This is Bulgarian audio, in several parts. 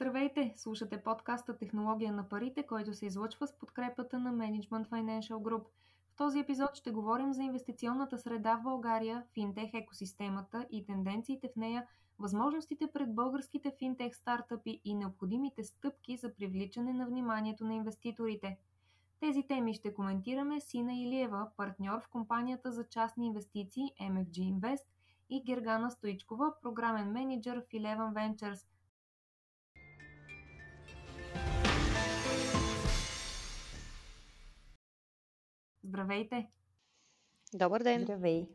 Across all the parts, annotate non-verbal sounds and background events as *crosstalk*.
Здравейте! Слушате подкаста Технология на парите, който се излъчва с подкрепата на Management Financial Group. В този епизод ще говорим за инвестиционната среда в България, финтех екосистемата и тенденциите в нея, възможностите пред българските финтех стартъпи и необходимите стъпки за привличане на вниманието на инвеститорите. Тези теми ще коментираме с Ина Илиева, партньор в компанията за частни инвестиции MFG Invest и Гергана Стоичкова, програмен менеджер в Eleven Ventures – Здравейте! Добър ден! Здравей!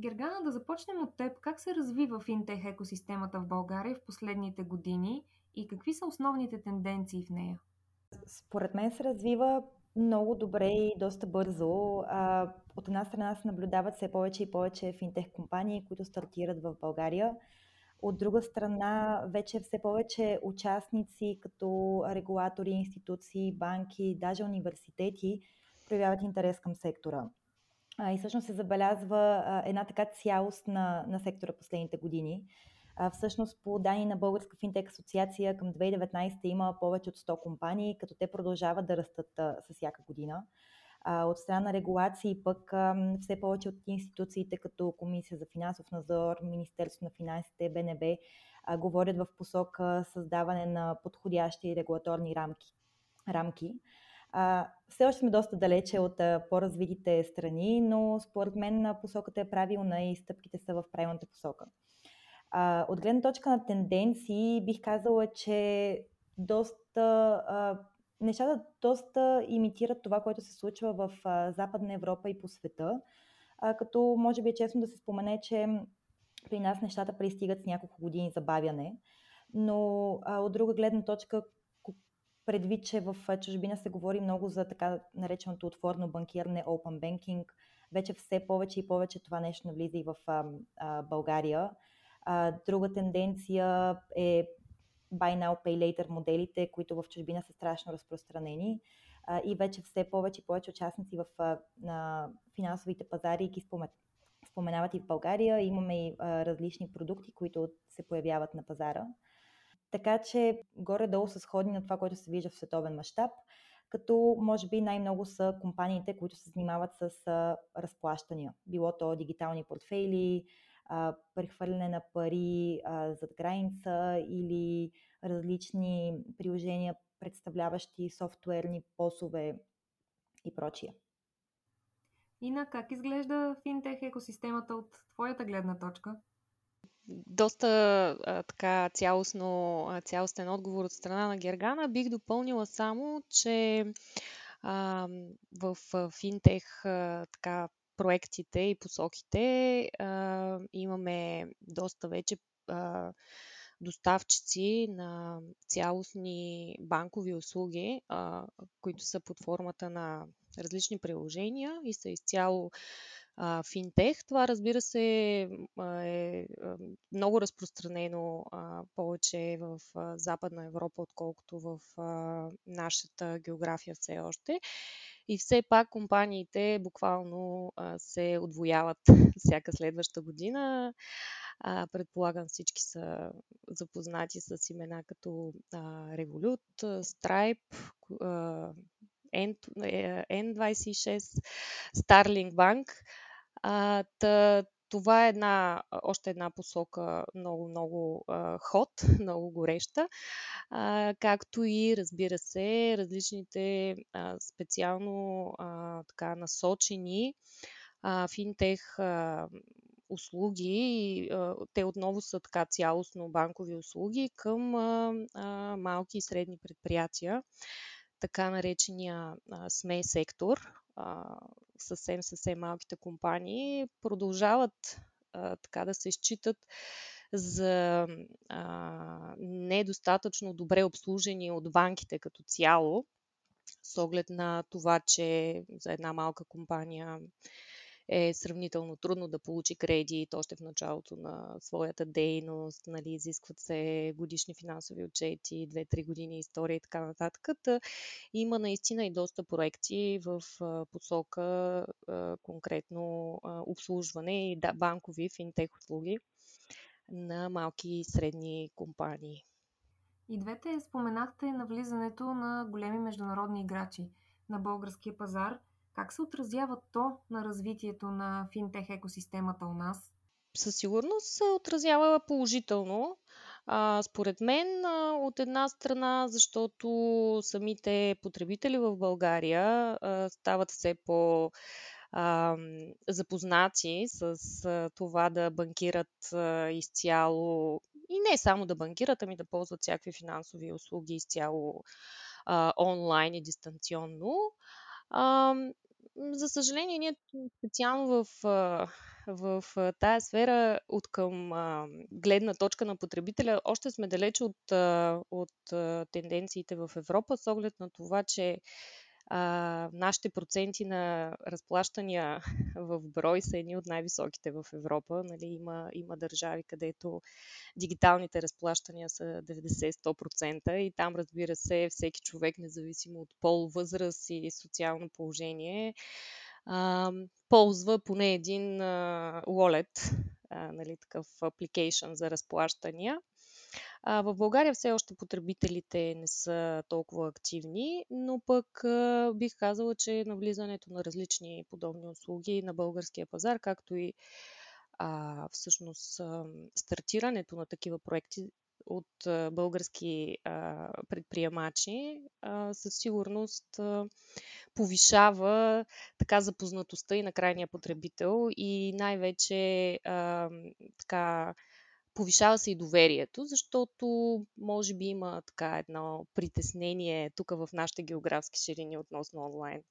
Гергана, да започнем от теб. Как се развива финтех екосистемата в България в последните години и какви са основните тенденции в нея? Според мен се развива много добре и доста бързо. от една страна се наблюдават все повече и повече финтех компании, които стартират в България. От друга страна, вече все повече участници, като регулатори, институции, банки, даже университети, проявяват интерес към сектора. А, и всъщност се забелязва а, една така цялост на, на сектора последните години. А, всъщност по данни на Българска финтек асоциация към 2019 има повече от 100 компании, като те продължават да растат а, с всяка година. А, от страна на регулации пък а, все повече от институциите като Комисия за финансов надзор, Министерство на финансите, БНБ а, говорят в посока създаване на подходящи регулаторни рамки. рамки. А, все още сме доста далече от а, по-развитите страни, но според мен посоката е правилна и стъпките са в правилната посока. А, от гледна точка на тенденции, бих казала, че доста, а, нещата доста имитират това, което се случва в а, Западна Европа и по света, а, като може би е честно да се спомене, че при нас нещата пристигат с няколко години забавяне, но а, от друга гледна точка, предвид, че в чужбина се говори много за така нареченото отворно банкиране, open banking, вече все повече и повече това нещо навлиза и в а, а, България. А, друга тенденция е Buy Now, Pay Later моделите, които в чужбина са страшно разпространени а, и вече все повече и повече участници в а, на финансовите пазари ги споменават и в България. Имаме и а, различни продукти, които се появяват на пазара. Така че горе-долу са сходни на това, което се вижда в световен мащаб, като може би най-много са компаниите, които се занимават с разплащания. Било то дигитални портфейли, прехвърляне на пари зад граница или различни приложения, представляващи софтуерни посове и прочие. Ина, как изглежда финтех екосистемата от твоята гледна точка? Доста а, така цялостно, а, цялостен отговор от страна на Гергана. Бих допълнила само, че а, в финтех а, така проектите и посоките а, имаме доста вече а, доставчици на цялостни банкови услуги, а, които са под формата на различни приложения и са изцяло а, финтех. Това, разбира се, е много разпространено повече в Западна Европа, отколкото в нашата география все още. И все пак компаниите буквално се отвояват *laughs* всяка следваща година. Предполагам всички са запознати с имена като Revolut, Stripe, а, N, N26, Starling Bank. Та, това е една, още една посока много, много а, ход, *laughs* много гореща, а, както и, разбира се, различните а, специално а, така насочени а, финтех а, услуги. А, те отново са така цялостно банкови услуги към а, а, малки и средни предприятия така наречения а, СМЕ сектор, а, съвсем, съвсем малките компании, продължават а, така да се считат за а, недостатъчно добре обслужени от банките като цяло, с оглед на това, че за една малка компания е сравнително трудно да получи кредит още в началото на своята дейност, нали, изискват се годишни финансови отчети, 2-3 години история и така нататък. Та, има наистина и доста проекти в посока конкретно обслужване и банкови финтех услуги на малки и средни компании. И двете споменахте навлизането на големи международни играчи на българския пазар. Как се отразява то на развитието на финтех екосистемата у нас? Със сигурност се отразява положително. А, според мен, а, от една страна, защото самите потребители в България а, стават все по- а, запознати с това да банкират изцяло и не само да банкират, ами да ползват всякакви финансови услуги изцяло онлайн и дистанционно. За съжаление, ние специално в, в тая сфера от към гледна точка на потребителя още сме далеч от, от тенденциите в Европа с оглед на това, че а, нашите проценти на разплащания *laughs* в брой са едни от най-високите в Европа. Нали, има, има държави, където дигиталните разплащания са 90-100% и там, разбира се, всеки човек, независимо от пол, възраст и социално положение, а, ползва поне един а, wallet, а, нали, такъв application за разплащания. А, в България все още потребителите не са толкова активни, но пък а, бих казала, че навлизането на различни подобни услуги на българския пазар, както и а, всъщност а, стартирането на такива проекти от а, български а, предприемачи а, със сигурност а, повишава така запознатостта и на крайния потребител и най-вече а, така повишава се и доверието, защото може би има така едно притеснение тук в нашите географски ширини относно онлайн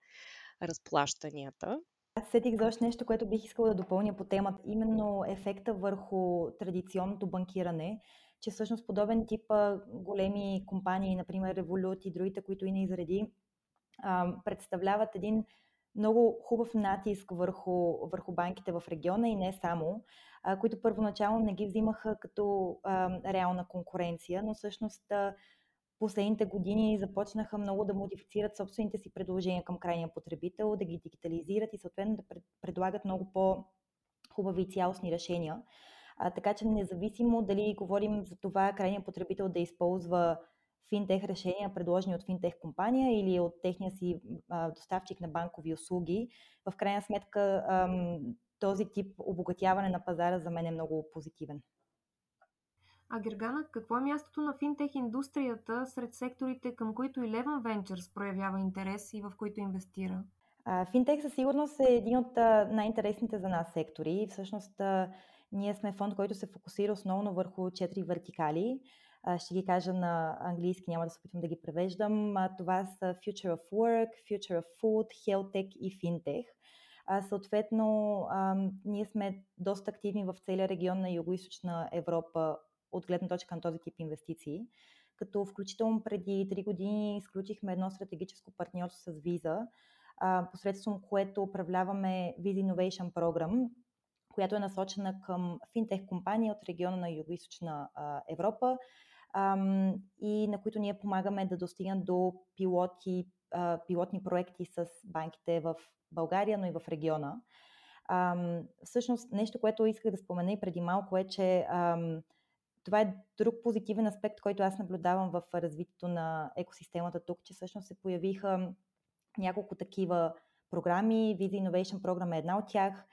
разплащанията. Аз сетих за още нещо, което бих искала да допълня по темата. Именно ефекта върху традиционното банкиране, че всъщност подобен тип големи компании, например Revolut и другите, които и не изреди, представляват един много хубав натиск върху, върху банките в региона и не само, които първоначално не ги взимаха като а, реална конкуренция, но всъщност а, последните години започнаха много да модифицират собствените си предложения към крайния потребител, да ги дигитализират и съответно да предлагат много по-хубави и цялостни решения. А, така че независимо дали говорим за това крайния потребител да използва финтех решения, предложени от финтех компания или от техния си а, доставчик на банкови услуги, в крайна сметка ам, този тип обогатяване на пазара за мен е много позитивен. А Гергана, какво е мястото на финтех индустрията сред секторите, към които и Levan Ventures проявява интерес и в които инвестира? Финтех със сигурност е един от най-интересните за нас сектори. Всъщност ние сме фонд, който се фокусира основно върху четири вертикали. Ще ги кажа на английски, няма да се опитвам да ги превеждам. Това са Future of Work, Future of Food, Health Tech и Fintech. Съответно, ние сме доста активни в целия регион на Юго-Источна Европа от гледна точка на този тип инвестиции, като включително преди 3 години изключихме едно стратегическо партньорство с Visa, посредством което управляваме Visa Innovation Program, която е насочена към финтех компании от региона на Юго-Источна Европа и на които ние помагаме да достигнат до пилоти, пилотни проекти с банките в България, но и в региона. всъщност, нещо, което исках да спомена и преди малко е, че това е друг позитивен аспект, който аз наблюдавам в развитието на екосистемата тук, че всъщност се появиха няколко такива програми. Visa Innovation Program е една от тях,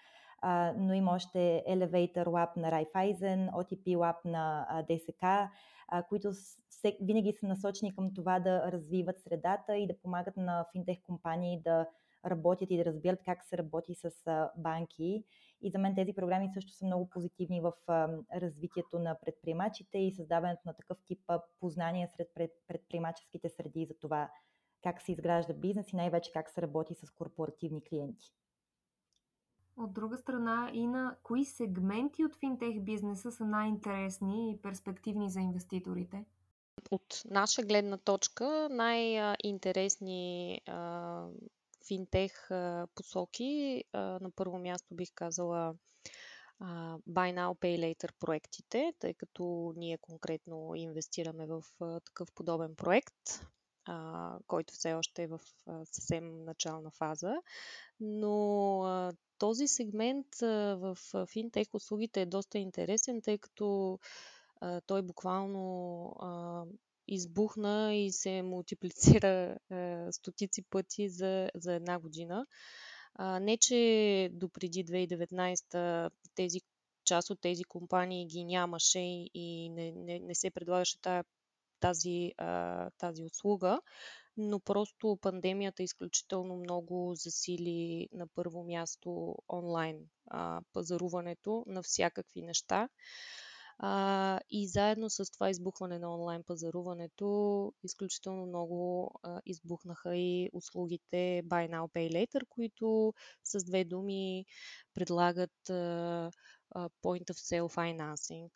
но има още Elevator Lab на Raiffeisen, OTP Lab на Които винаги са насочени към това да развиват средата и да помагат на финтех компании да работят и да разбират как се работи с банки. И за мен тези програми също са много позитивни в развитието на предприемачите и създаването на такъв тип познания сред предприемаческите среди за това как се изгражда бизнес и най-вече как се работи с корпоративни клиенти. От друга страна, и на кои сегменти от финтех бизнеса са най-интересни и перспективни за инвеститорите? От наша гледна точка най-интересни а, финтех а, посоки а, на първо място бих казала Buy Now, Pay Later проектите, тъй като ние конкретно инвестираме в такъв подобен проект, а, който все още е в а, съвсем начална фаза. Но а, този сегмент в финтех услугите е доста интересен, тъй като той буквално избухна и се мултиплицира а, стотици пъти за, за една година. А, не, че до преди 2019 тези, част от тези компании ги нямаше и не, не, не се предлагаше тая, тази, тази услуга, но просто пандемията изключително много засили на първо място онлайн пазаруването на всякакви неща. И заедно с това избухване на онлайн пазаруването, изключително много избухнаха и услугите Buy Now Pay Later, които с две думи предлагат point of sale financing,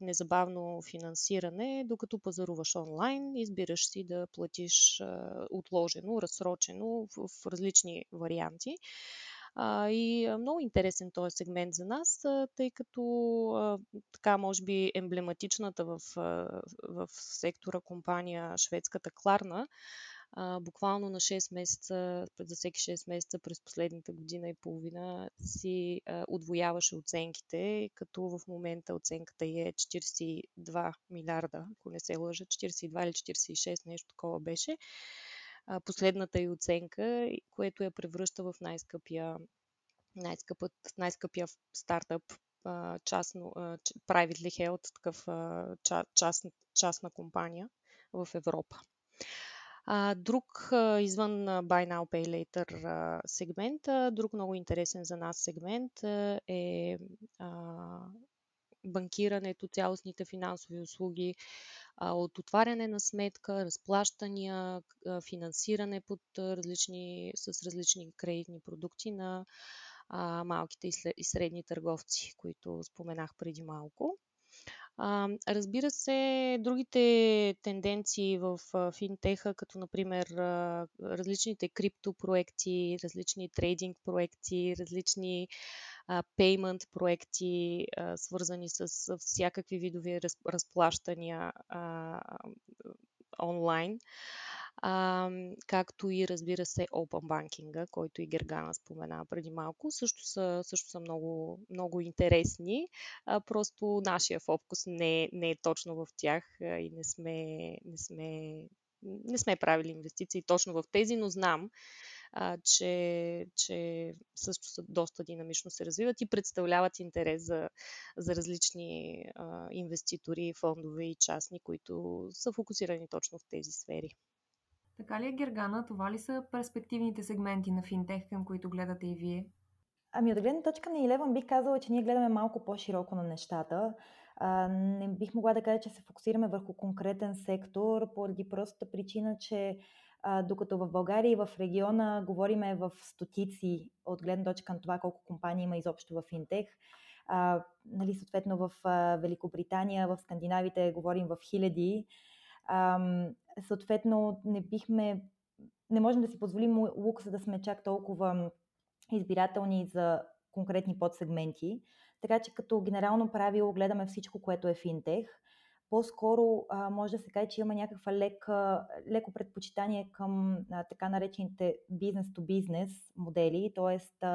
незабавно финансиране, докато пазаруваш онлайн, избираш си да платиш отложено, разсрочено в, различни варианти. И много интересен този сегмент за нас, тъй като така, може би, емблематичната в, в сектора компания шведската Кларна, а, буквално на 6 месеца, за всеки 6 месеца през последната година и половина си а, отвояваше оценките, като в момента оценката е 42 милиарда, ако не се лъжа, 42 или 46, нещо такова беше последната и оценка, което я превръща в най-скъпия, най-скъпът, най-скъпия стартъп частно, privately held, такъв част, частна компания в Европа. Друг извън Buy Now Pay Later сегмент, друг много интересен за нас сегмент е банкирането, цялостните финансови услуги, от отваряне на сметка, разплащания, финансиране под различни, с различни кредитни продукти на малките и средни търговци, които споменах преди малко. А, разбира се, другите тенденции в финтеха, като например различните криптопроекти, различни трейдинг проекти, различни пеймент проекти, свързани с всякакви видови разплащания онлайн, а, както и разбира се Open Banking, който и Гергана спомена преди малко, също са, също са много, много интересни. А, просто нашия фокус не, не е точно в тях и не сме, не сме не сме правили инвестиции точно в тези, но знам, а, че, че също са доста динамично се развиват и представляват интерес за, за различни а, инвеститори, фондове и частни, които са фокусирани точно в тези сфери. Така ли е, Гергана? Това ли са перспективните сегменти на финтех, към които гледате и вие? Ами от гледна точка на Илеван бих казала, че ние гледаме малко по-широко на нещата. А, не бих могла да кажа, че се фокусираме върху конкретен сектор, поради простата причина, че а, докато в България и в региона говориме в стотици от гледна точка на това колко компании има изобщо в финтех, а, нали, съответно в а, Великобритания, в Скандинавите говорим в хиляди. А, съответно, не бихме, не можем да си позволим лукса да сме чак толкова избирателни за конкретни подсегменти. Така че като генерално правило гледаме всичко, което е финтех. По-скоро а, може да се каже, че има някаква лека, леко предпочитание към а, така наречените бизнес-то-бизнес модели, т.е.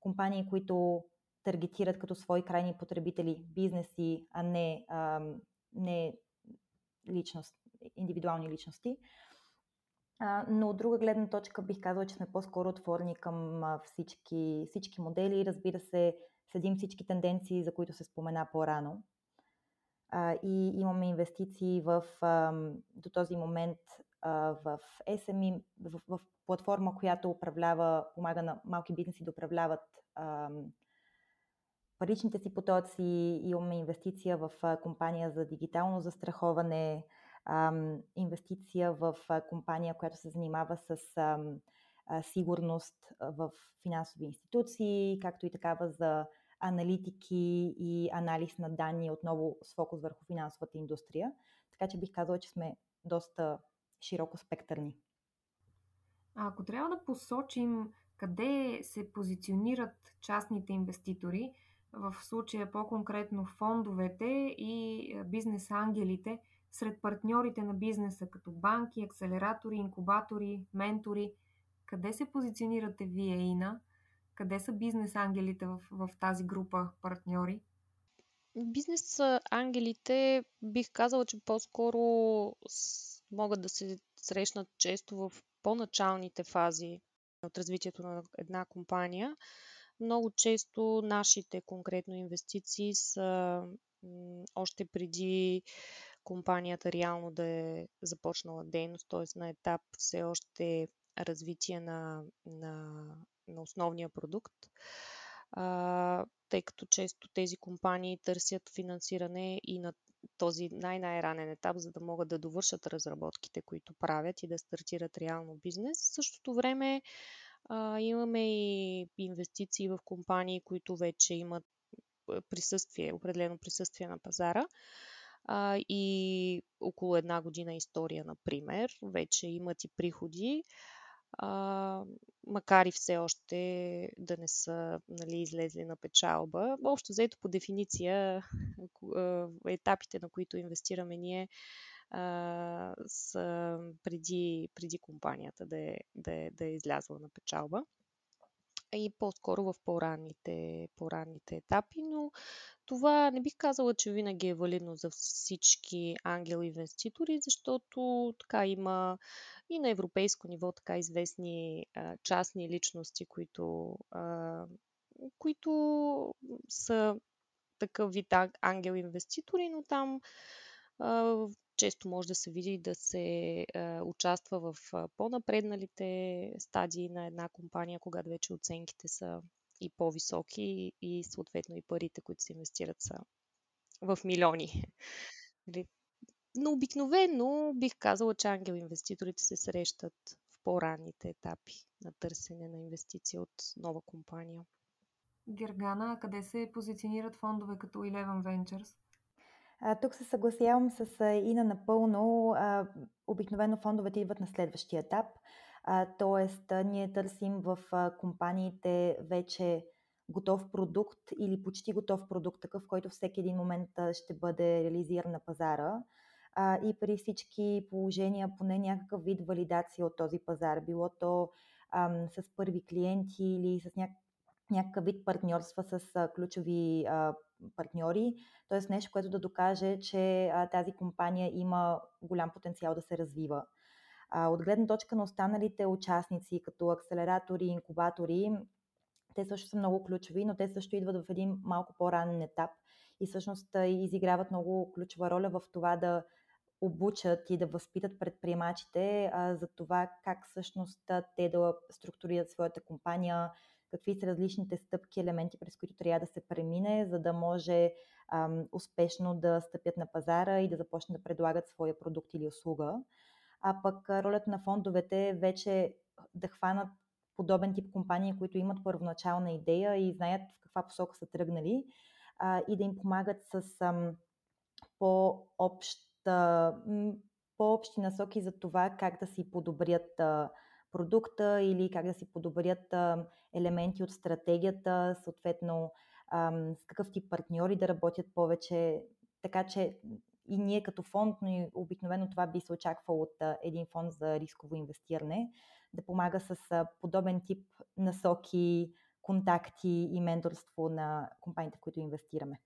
компании, които таргетират като свои крайни потребители бизнеси, а не, а, не личност, индивидуални личности. Но от друга гледна точка бих казала, че сме по-скоро отворени към всички, всички модели. Разбира се, следим всички тенденции, за които се спомена по-рано. И имаме инвестиции в, до този момент в SME, в, в платформа, която управлява, помага на малки бизнеси да управляват паричните си потоци. Имаме инвестиция в компания за дигитално застраховане, инвестиция в компания, която се занимава с сигурност в финансови институции, както и такава за аналитики и анализ на данни, отново с фокус върху финансовата индустрия. Така че бих казала, че сме доста широко спектърни. А ако трябва да посочим къде се позиционират частните инвеститори, в случая по-конкретно фондовете и бизнес ангелите, сред партньорите на бизнеса, като банки, акселератори, инкубатори, ментори, къде се позиционирате вие, Ина? Къде са бизнес ангелите в, в тази група партньори? Бизнес ангелите бих казала, че по-скоро могат да се срещнат често в по-началните фази от развитието на една компания. Много често нашите конкретно инвестиции са още преди компанията реално да е започнала дейност, т.е. на етап все още развитие на, на, на основния продукт. А, тъй като често тези компании търсят финансиране и на този най-най-ранен етап, за да могат да довършат разработките, които правят и да стартират реално бизнес. В същото време а, имаме и инвестиции в компании, които вече имат присъствие, определено присъствие на пазара а, и около една година история, например, вече имат и приходи, а, макар и все още да не са нали, излезли на печалба. Общо заето по дефиниция *laughs* етапите, на които инвестираме ние, а, са преди, преди компанията да е, да, е, да е излязла на печалба и по-скоро в по-ранните, по-ранните етапи, но това не бих казала, че винаги е валидно за всички ангел инвеститори, защото така има и на европейско ниво така известни а, частни личности, които, а, които са такъв вид ангел инвеститори, но там често може да се види да се а, участва в а, по-напредналите стадии на една компания, когато вече оценките са и по-високи и съответно и парите, които се инвестират са в милиони. *laughs* Нали? Но обикновено бих казала, че ангел инвеститорите се срещат в по-ранните етапи на търсене на инвестиции от нова компания. Гергана, къде се позиционират фондове като Eleven Ventures? Тук се съгласявам с Ина напълно. Обикновено фондовете идват на следващия етап. А, тоест, ние търсим в компаниите вече готов продукт или почти готов продукт, такъв, който всеки един момент ще бъде реализиран на пазара. И при всички положения поне някакъв вид валидация от този пазар, било то с първи клиенти или с няк- някакъв вид партньорства с ключови партньори, т.е. нещо, което да докаже, че тази компания има голям потенциал да се развива. От гледна точка на останалите участници, като акселератори, инкубатори, те също са много ключови, но те също идват в един малко по-ранен етап и всъщност изиграват много ключова роля в това да обучат и да възпитат предприемачите а, за това как всъщност те да структурират своята компания, какви са различните стъпки, елементи, през които трябва да се премине, за да може ам, успешно да стъпят на пазара и да започнат да предлагат своя продукт или услуга. А пък ролята на фондовете е вече да хванат подобен тип компании, които имат първоначална идея и знаят в каква посока са тръгнали а, и да им помагат с ам, по-обща, по-общи насоки за това как да си подобрят а, продукта или как да си подобрят елементи от стратегията, съответно с какъв тип партньори да работят повече. Така че и ние като фонд, но и обикновено това би се очаквало от един фонд за рисково инвестиране, да помага с подобен тип насоки, контакти и менторство на компаниите, в които инвестираме.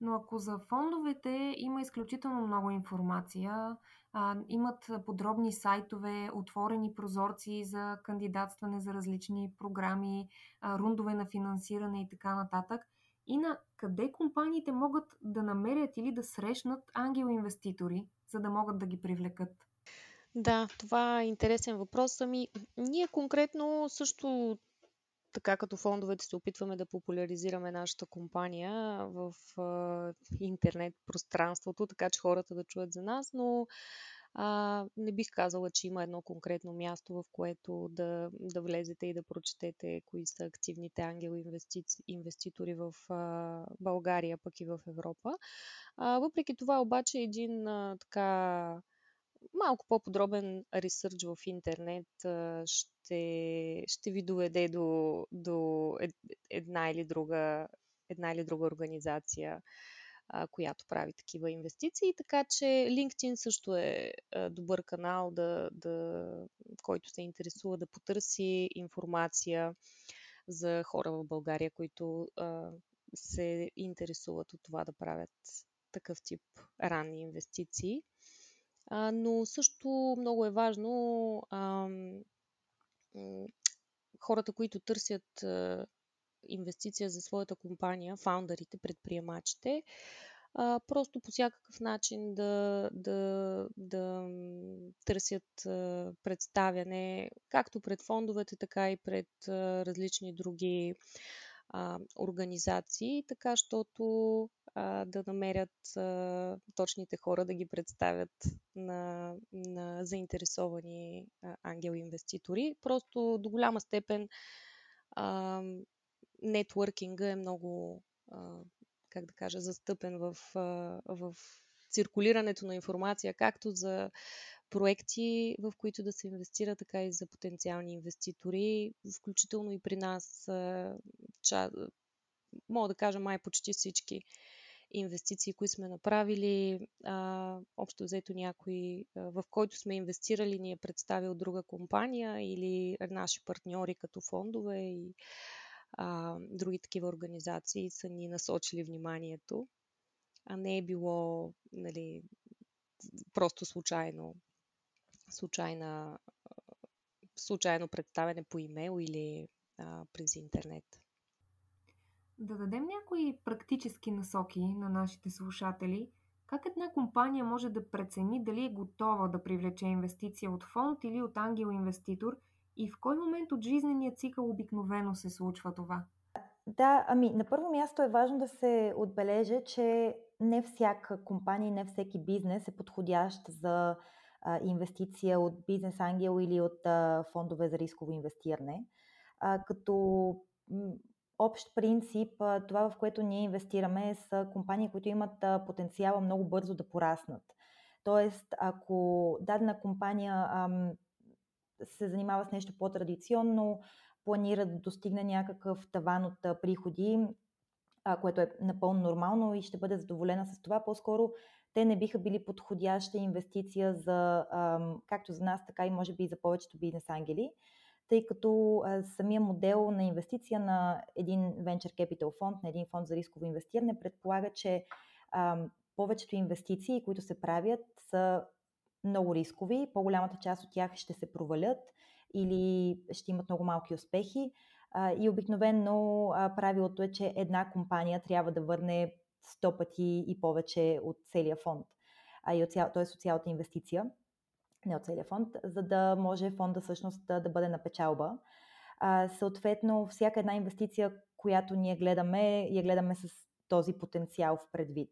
Но ако за фондовете има изключително много информация, а, имат подробни сайтове, отворени прозорци за кандидатстване за различни програми, а, рундове на финансиране и така нататък, и на къде компаниите могат да намерят или да срещнат ангел-инвеститори, за да могат да ги привлекат? Да, това е интересен въпрос. Ами, ние конкретно също така като фондовете се опитваме да популяризираме нашата компания в а, интернет пространството, така че хората да чуят за нас, но а, не бих казала, че има едно конкретно място, в което да, да влезете и да прочетете кои са активните ангел инвеститори в а, България, пък и в Европа. А, въпреки това обаче един а, така малко по-подробен ресърч в интернет ще, ще ви доведе до, до една или друга, една или друга организация, която прави такива инвестиции. Така че LinkedIn също е добър канал, да, да, който се интересува да потърси информация за хора в България, които се интересуват от това да правят такъв тип ранни инвестиции. Но също много е важно а, хората, които търсят а, инвестиция за своята компания, фаундарите, предприемачите, а, просто по всякакъв начин да, да, да търсят а, представяне както пред фондовете, така и пред а, различни други а, организации, така, щото а, да намерят а, точните хора да ги представят на, на заинтересовани а, ангел-инвеститори. Просто до голяма степен а, нетворкинга е много, а, как да кажа, застъпен в, а, в циркулирането на информация, както за проекти, в които да се инвестира, така и за потенциални инвеститори, включително и при нас. Ча, мога да кажа май почти всички инвестиции, които сме направили, а, общо взето някой, а, в който сме инвестирали, ни е представил друга компания или наши партньори като фондове и а, други такива организации са ни насочили вниманието, а не е било нали, просто случайно, случайна, случайно представяне по имейл или а, през интернет. Да дадем някои практически насоки на нашите слушатели. Как една компания може да прецени дали е готова да привлече инвестиция от фонд или от ангел инвеститор и в кой момент от жизнения цикъл обикновено се случва това? Да, ами на първо място е важно да се отбележи, че не всяка компания, не всеки бизнес е подходящ за а, инвестиция от бизнес ангел или от а, фондове за рисково инвестиране. А, като общ принцип, това в което ние инвестираме са компании, които имат потенциала много бързо да пораснат. Тоест, ако дадена компания ам, се занимава с нещо по-традиционно, планира да достигне някакъв таван от приходи, а, което е напълно нормално и ще бъде задоволена с това. По-скоро те не биха били подходяща инвестиция за, а, както за нас, така и може би и за повечето бизнес ангели, тъй като самия модел на инвестиция на един Venture Capital фонд, на един фонд за рисково инвестиране предполага, че повечето инвестиции, които се правят, са много рискови. По-голямата част от тях ще се провалят или ще имат много малки успехи. И обикновено правилото е, че една компания трябва да върне 100 пъти и повече от целия фонд, т.е. от цялата инвестиция, не от целия фонд, за да може фонда всъщност да бъде на печалба. Съответно, всяка една инвестиция, която ние гледаме, я гледаме с този потенциал в предвид.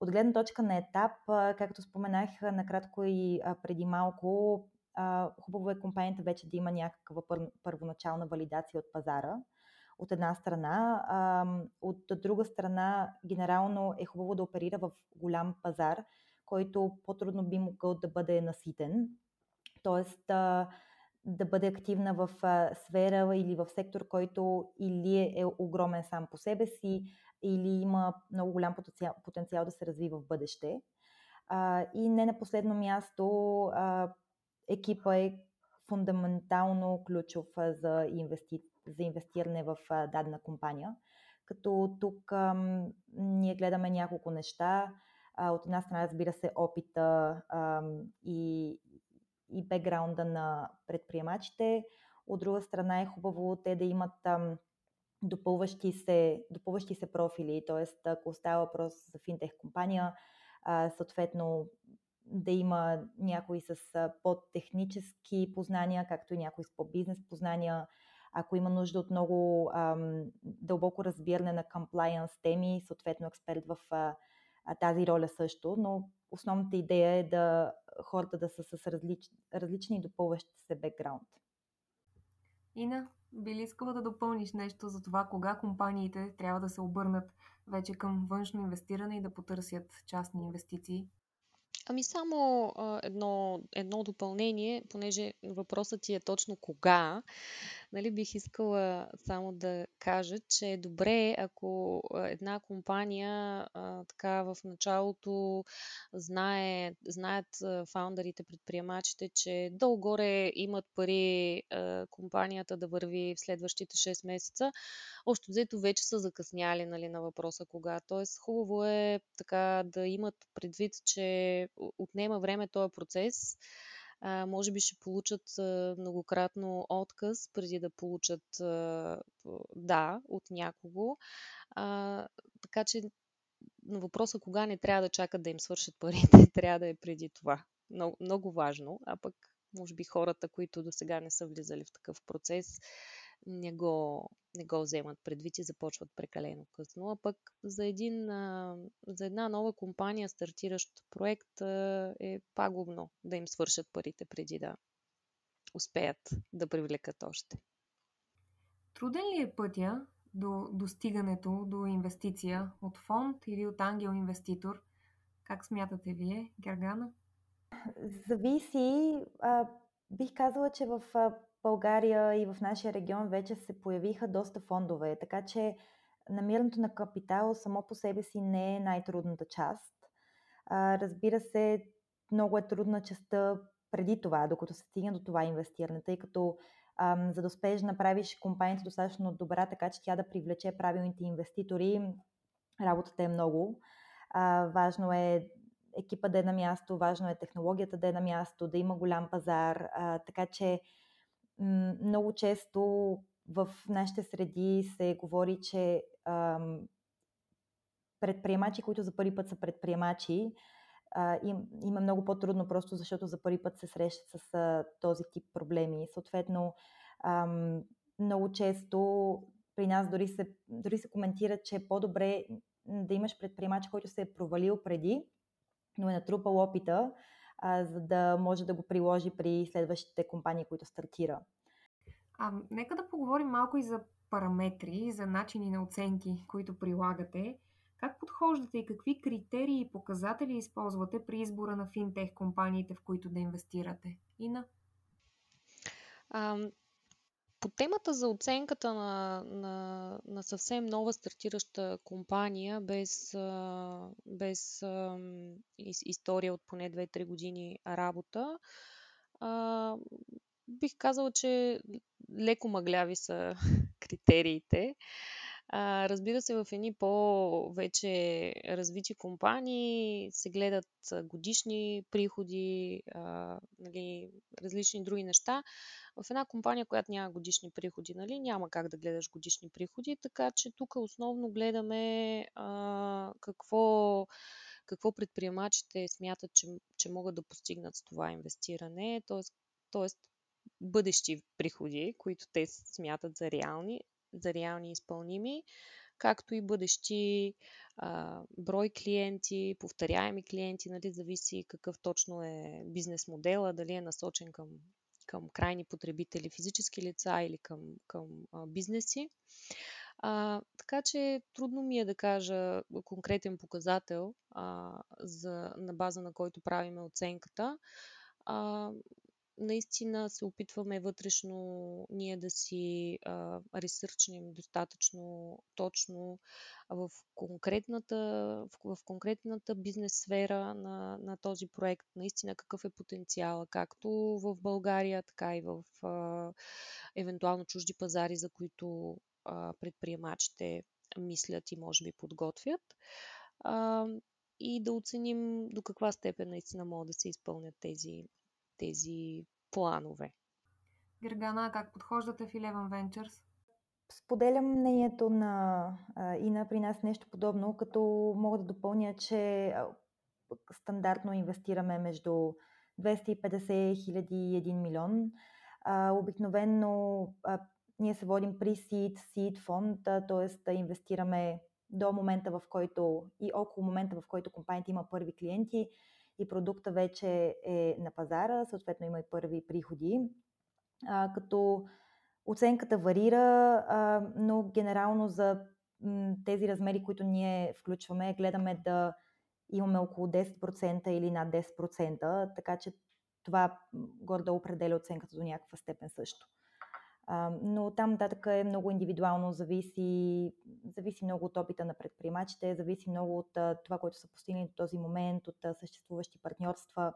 От гледна точка на етап, както споменах накратко и преди малко, хубаво е компанията вече да има някаква пър, първоначална валидация от пазара, от една страна. От друга страна, генерално е хубаво да оперира в голям пазар, който по-трудно би могъл да бъде наситен. Тоест, да бъде активна в сфера или в сектор, който или е, огромен сам по себе си, или има много голям потенциал, да се развива в бъдеще. И не на последно място, екипа е фундаментално ключов за, инвести... за инвестиране в дадена компания. Като тук ам, ние гледаме няколко неща. А, от една страна, разбира се, опита ам, и, и бекграунда на предприемачите. От друга страна е хубаво те да имат ам, допълващи се, допълващи се профили, т.е. ако става въпрос за финтех компания, а, съответно да има някои с по-технически познания, както и някои с по-бизнес познания. Ако има нужда от много ам, дълбоко разбиране на compliance теми, съответно експерт в а, тази роля също, но основната идея е да хората да са с различ, различни допълващи се бекграунд. Ина, би ли искала да допълниш нещо за това, кога компаниите трябва да се обърнат вече към външно инвестиране и да потърсят частни инвестиции? Ами само а, едно, едно допълнение, понеже въпросът ти е точно кога. нали, бих искала само да кажа, че е добре, ако една компания а, така в началото знае, знаят фаундърите, предприемачите, че долу-горе имат пари а, компанията да върви в следващите 6 месеца, още взето вече са закъсняли нали, на въпроса кога. Тоест хубаво е така да имат предвид, че отнема време този процес а, може би ще получат а, многократно отказ преди да получат а, да от някого. А, така че на въпроса кога не трябва да чакат да им свършат парите, *laughs* трябва да е преди това. Много, много важно, а пък може би хората, които до сега не са влизали в такъв процес, не го, не го вземат предвид и започват прекалено късно. А пък за, един, за една нова компания, стартиращ проект, е пагубно да им свършат парите преди да успеят да привлекат още. Труден ли е пътя до достигането до инвестиция от фонд или от ангел инвеститор? Как смятате вие, Гергана? Зависи. А, бих казала, че в България и в нашия регион вече се появиха доста фондове, така че намирането на капитал само по себе си не е най-трудната част. А, разбира се, много е трудна частта преди това, докато се стигне до това инвестиране, тъй като ам, за да успееш да направиш компанията достатъчно добра, така че тя да привлече правилните инвеститори, работата е много. А, важно е екипа да е на място, важно е технологията да е на място, да има голям пазар, а, така че много често в нашите среди се говори, че предприемачи, които за първи път са предприемачи, им, им е много по-трудно, просто защото за първи път се срещат с а, този тип проблеми. Съответно, ам, много често при нас дори се, дори се коментира, че е по-добре да имаш предприемач, който се е провалил преди, но е натрупал опита, а, за да може да го приложи при следващите компании, които стартира. А, нека да поговорим малко и за параметри, за начини на оценки, които прилагате. Как подхождате и какви критерии и показатели използвате при избора на финтех компаниите, в които да инвестирате? Ина? По темата за оценката на, на, на съвсем нова стартираща компания без, без а, история от поне 2-3 години работа, а, бих казала, че леко мъгляви са *laughs* критериите. А, разбира се, в едни по-вече развити компании се гледат годишни приходи, а, нали, различни други неща. В една компания, която няма годишни приходи, нали, няма как да гледаш годишни приходи, така че тук основно гледаме а, какво, какво предприемачите смятат, че, че могат да постигнат с това инвестиране, т.е бъдещи приходи, които те смятат за реални, за реални изпълними, както и бъдещи а, брой клиенти, повторяеми клиенти, нали, зависи какъв точно е бизнес модела, дали е насочен към, към крайни потребители, физически лица или към, към а, бизнеси. А, така че трудно ми е да кажа конкретен показател, а, за, на база на който правиме оценката. А, наистина се опитваме вътрешно ние да си а, ресърчнем достатъчно точно в конкретната, в, в конкретната бизнес сфера на, на този проект, наистина какъв е потенциала, както в България, така и в а, евентуално чужди пазари, за които а, предприемачите мислят и може би подготвят. А, и да оценим до каква степен наистина могат да се изпълнят тези тези планове. Гергана, как подхождате в Eleven Ventures? Споделям мнението на Ина при нас нещо подобно, като мога да допълня, че стандартно инвестираме между 250 хиляди и 1 милион. обикновено ние се водим при Seed, Seed фонд, т.е. инвестираме до момента, в който и около момента, в който компанията има първи клиенти и продукта вече е на пазара, съответно има и първи приходи. А, като оценката варира, а, но генерално за м, тези размери, които ние включваме, гледаме да имаме около 10% или над 10%, така че това гордо определя оценката до някаква степен също. Но там нататък е много индивидуално, зависи, зависи много от опита на предприемачите, зависи много от това, което са постигнали до този момент, от съществуващи партньорства.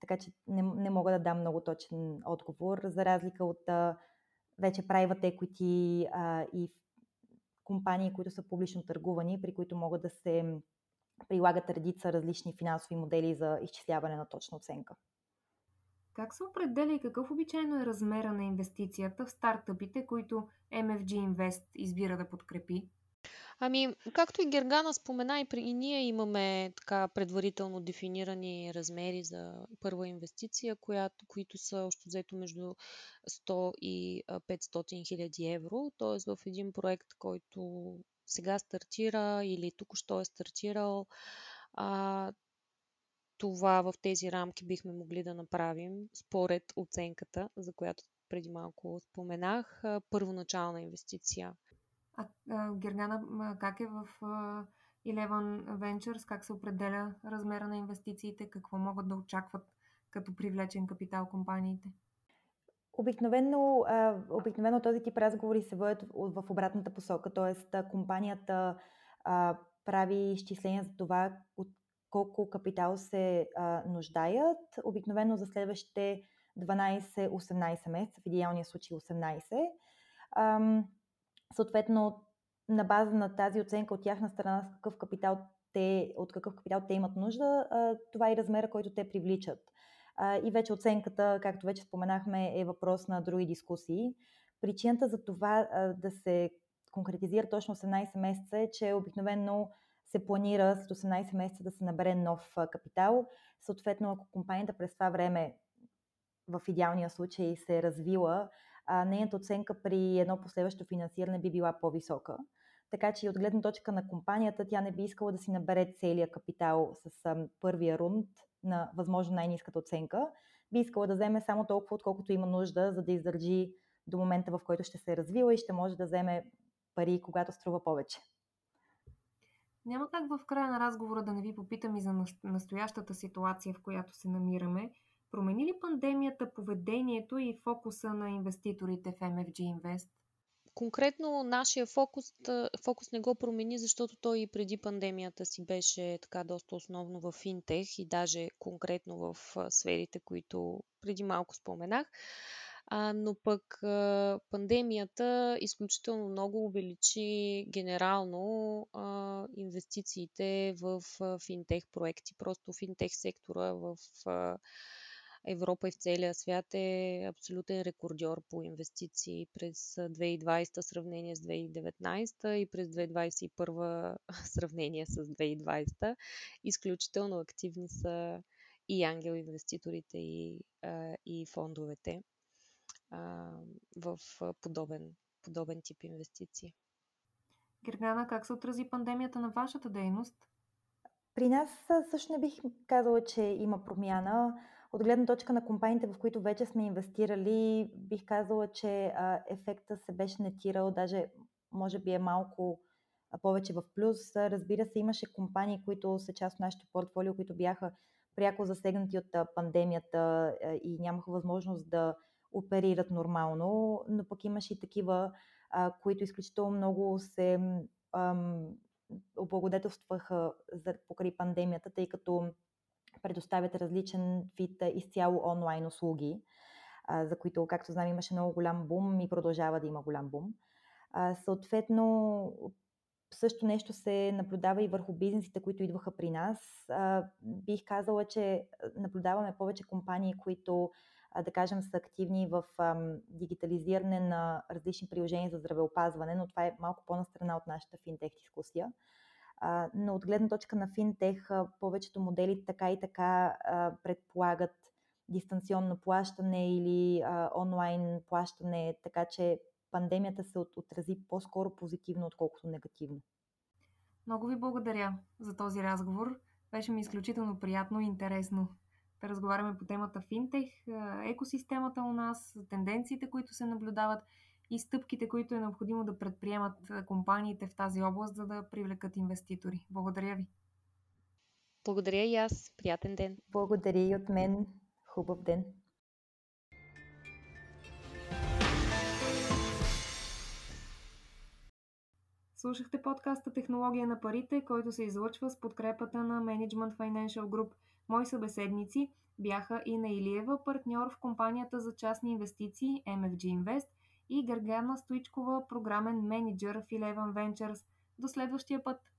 Така че не, не мога да дам много точен отговор, за разлика от вече private equity а, и компании, които са публично търгувани, при които могат да се прилагат редица различни финансови модели за изчисляване на точна оценка. Как се определя и какъв обичайно е размера на инвестицията в стартъпите, които MFG Invest избира да подкрепи? Ами, както и Гергана спомена, и, при, и ние имаме така предварително дефинирани размери за първа инвестиция, която, които са още взето между 100 и 500 хиляди евро. Т.е. в един проект, който сега стартира или току-що е стартирал, а, това в тези рамки бихме могли да направим според оценката, за която преди малко споменах, първоначална инвестиция. А, а Гергана, как е в а, Eleven Ventures? Как се определя размера на инвестициите? Какво могат да очакват като привлечен капитал компаниите? Обикновено, обикновено този тип разговори се водят в обратната посока, т.е. компанията а, прави изчисления за това от колко капитал се а, нуждаят. Обикновено за следващите 12-18 месеца, в идеалния случай 18. Ам, съответно, на база на тази оценка от тяхна страна с какъв капитал те, от какъв капитал те имат нужда, а, това е размера, който те привличат. А, и вече оценката, както вече споменахме, е въпрос на други дискусии. Причината за това а, да се конкретизира точно 18 месеца е, че обикновено се планира след 18 месеца да се набере нов капитал. Съответно, ако компанията през това време в идеалния случай се е развила, а, нейната оценка при едно последващо финансиране би била по-висока. Така че и от гледна точка на компанията, тя не би искала да си набере целия капитал с първия рунд на възможно най-низката оценка. Би искала да вземе само толкова, отколкото има нужда, за да издържи до момента, в който ще се е развила и ще може да вземе пари, когато струва повече. Няма как в края на разговора да не ви попитам и за настоящата ситуация, в която се намираме. Промени ли пандемията поведението и фокуса на инвеститорите в MFG Invest? Конкретно нашия фокус, фокус не го промени, защото той и преди пандемията си беше така доста основно в финтех и даже конкретно в сферите, които преди малко споменах. А, но пък а, пандемията изключително много увеличи генерално а, инвестициите в а, финтех проекти. Просто финтех сектора в а, Европа и в целия свят е абсолютен рекордьор по инвестиции през 2020 сравнение с 2019 и през 2021 *laughs* сравнение с 2020. Изключително активни са и ангел инвеститорите и, а, и фондовете а, в подобен, подобен тип инвестиции. Гергана, как се отрази пандемията на вашата дейност? При нас също не бих казала, че има промяна. От гледна точка на компаниите, в които вече сме инвестирали, бих казала, че ефекта се беше нетирал, даже може би е малко повече в плюс. Разбира се, имаше компании, които са част от нашето портфолио, които бяха пряко засегнати от пандемията и нямаха възможност да оперират нормално, но пък имаше и такива, а, които изключително много се ам, облагодетелстваха за, покрай пандемията, тъй като предоставят различен вид изцяло онлайн услуги, а, за които, както знам, имаше много голям бум и продължава да има голям бум. А, съответно, също нещо се наблюдава и върху бизнесите, които идваха при нас. А, бих казала, че наблюдаваме повече компании, които да кажем, са активни в дигитализиране на различни приложения за здравеопазване, но това е малко по-настрана от нашата финтех дискусия. но от гледна точка на финтех, повечето модели така и така предполагат дистанционно плащане или онлайн плащане, така че пандемията се отрази по-скоро позитивно, отколкото негативно. Много ви благодаря за този разговор. Беше ми изключително приятно и интересно да разговаряме по темата финтех, екосистемата у нас, тенденциите, които се наблюдават и стъпките, които е необходимо да предприемат компаниите в тази област, за да привлекат инвеститори. Благодаря ви. Благодаря и аз. Приятен ден. Благодаря и от мен. Хубав ден. Слушахте подкаста Технология на парите, който се излъчва с подкрепата на Management Financial Group – Мои събеседници бяха Ина Илиева, партньор в компанията за частни инвестиции MFG Invest и Гергана Стоичкова, програмен менеджер в Eleven Ventures. До следващия път!